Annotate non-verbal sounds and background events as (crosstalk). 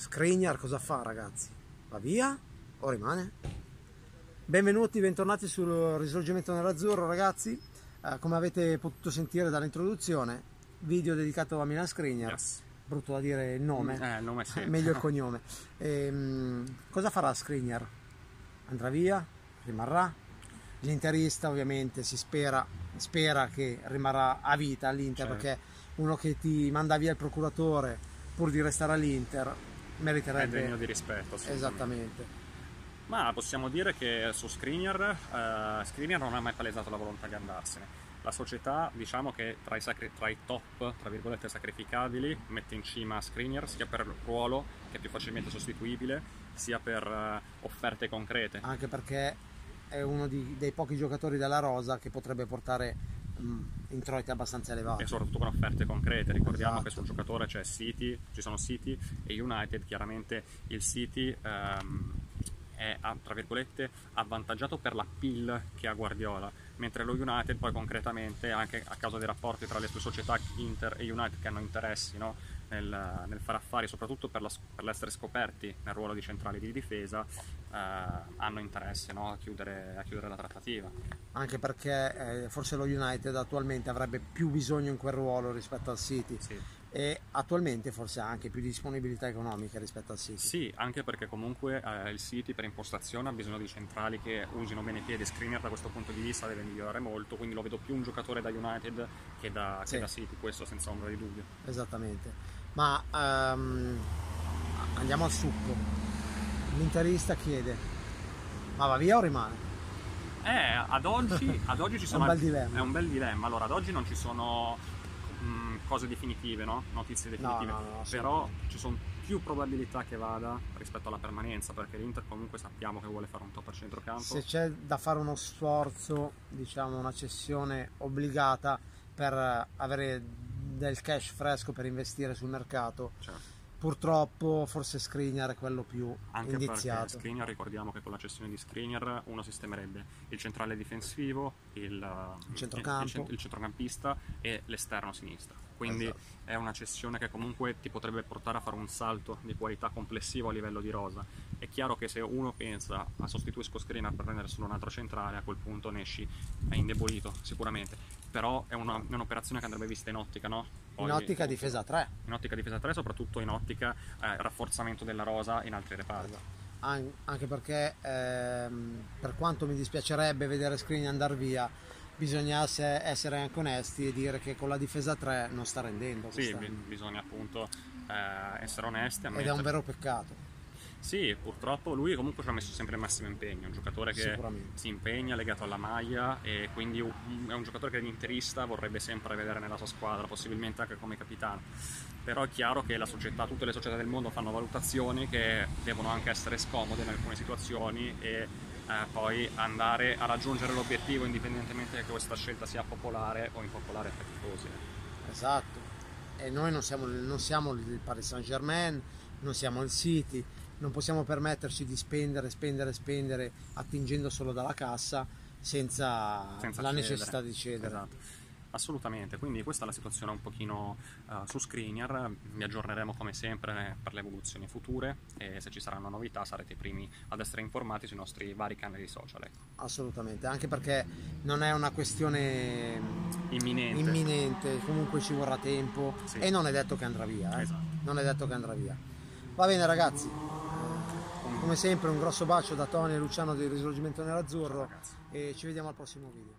Skriniar cosa fa ragazzi? Va via o rimane? Benvenuti, bentornati sul risorgimento nell'azzurro ragazzi. Eh, come avete potuto sentire dall'introduzione, video dedicato a Milan Skriniar. Yes. Brutto da dire il nome, Eh, il nome sì. meglio il (laughs) cognome. Ehm, cosa farà Skriniar? Andrà via? Rimarrà? L'interista ovviamente si spera, spera che rimarrà a vita all'Inter Certo. perché uno che ti manda via il procuratore pur di restare all'Inter È meriterebbe degno di rispetto. esattamente. Ma possiamo dire che su Skriniar, eh, Skriniar non ha mai palesato la volontà di andarsene. La società, diciamo che tra i, sacri- tra i top, tra virgolette, sacrificabili, mette in cima Skriniar sia per il ruolo, che è più facilmente sostituibile, sia per eh, offerte concrete. anche perché è uno di- dei pochi giocatori della rosa che potrebbe portare mm, introiti abbastanza elevati. E soprattutto con offerte concrete. Ricordiamo Esatto. che sul giocatore c'è City, ci sono City e United. Chiaramente il City ehm, è tra virgolette avvantaggiato per la pill che ha Guardiola, mentre lo United poi concretamente, anche a causa dei rapporti tra le sue società Inter e United che hanno interessi no, nel, nel fare affari, soprattutto per, la- per l'essere scoperti nel ruolo di centrali di difesa, eh, hanno interesse no, a, chiudere, a chiudere la trattativa. Anche perché eh, forse lo United attualmente avrebbe più bisogno in quel ruolo rispetto al City Sì. E attualmente forse ha anche più disponibilità economica rispetto al City. Sì, anche perché comunque eh, il City per impostazione ha bisogno di centrali che usino bene i piedi. Skriniar da questo punto di vista deve migliorare molto, quindi lo vedo più un giocatore da United che da, che Sì. da City, questo senza ombra di dubbio. Esattamente. Ma ehm, andiamo al succo. L'interista chiede: ma va via o rimane? Eh, ad oggi, (laughs) ad oggi ci sono... un bel dilemma. È un bel dilemma. Allora, ad oggi non ci sono mh, cose definitive, no? Notizie definitive. no, no, Però ci sono più probabilità che vada rispetto alla permanenza, perché l'Inter comunque sappiamo che vuole fare un top a centrocampo. Se c'è da fare uno sforzo, diciamo una cessione obbligata per avere del cash fresco per investire sul mercato, Cioè, purtroppo forse Skriniar è quello più Anche perché indiziato. Skriniar, ricordiamo che con la cessione di Skriniar uno sistemerebbe il centrale difensivo, il, Il centrocampo. il il centrocampista e l'esterno sinistra. Quindi Esatto. è una cessione che comunque ti potrebbe portare a fare un salto di qualità complessivo a livello di rosa. È chiaro che se uno pensa a sostituisco Skriniar per prendere solo un altro centrale, a quel punto ne esci è indebolito sicuramente. Però è, una- è un'operazione che andrebbe vista in ottica, no? Poi- In ottica difesa 3. in ottica difesa 3, soprattutto in ottica eh, rafforzamento della rosa in altri reparti. An- anche perché ehm, per quanto mi dispiacerebbe vedere Skriniar andare via, bisogna se- essere anche onesti e dire che con la difesa 3 non sta rendendo Sì, quest'anno. bi- bisogna appunto eh, essere onesti. ed è ammettere- un vero peccato. Sì, purtroppo lui comunque ci ha messo sempre il massimo impegno, è un giocatore che si impegna legato alla maglia e quindi è un giocatore che l'interista vorrebbe sempre vedere nella sua squadra, possibilmente anche come capitano. Però è chiaro che la società, tutte le società del mondo fanno valutazioni che devono anche essere scomode in alcune situazioni e eh, poi andare a raggiungere l'obiettivo indipendentemente che questa scelta sia popolare o impopolare i tifosi. Esatto. E noi non siamo, non siamo il Paris Saint Germain, non siamo il City, non possiamo permetterci di spendere, spendere, spendere attingendo solo dalla cassa senza, senza la cedere. necessità di cedere. Esatto. Assolutamente, quindi questa è la situazione un pochino eh, su Skriniar, vi aggiorneremo come sempre per le evoluzioni future e se ci saranno novità sarete i primi ad essere informati sui nostri vari canali social. ecco. Assolutamente, anche perché non è una questione Imminente. imminente, comunque ci vorrà tempo Sì. e non è detto che andrà via. eh. Esatto. Non è detto che andrà via. Va bene ragazzi, come sempre un grosso bacio da Tony e Luciano del Risorgimento Nerazzurro Ciao, e ci vediamo al prossimo video.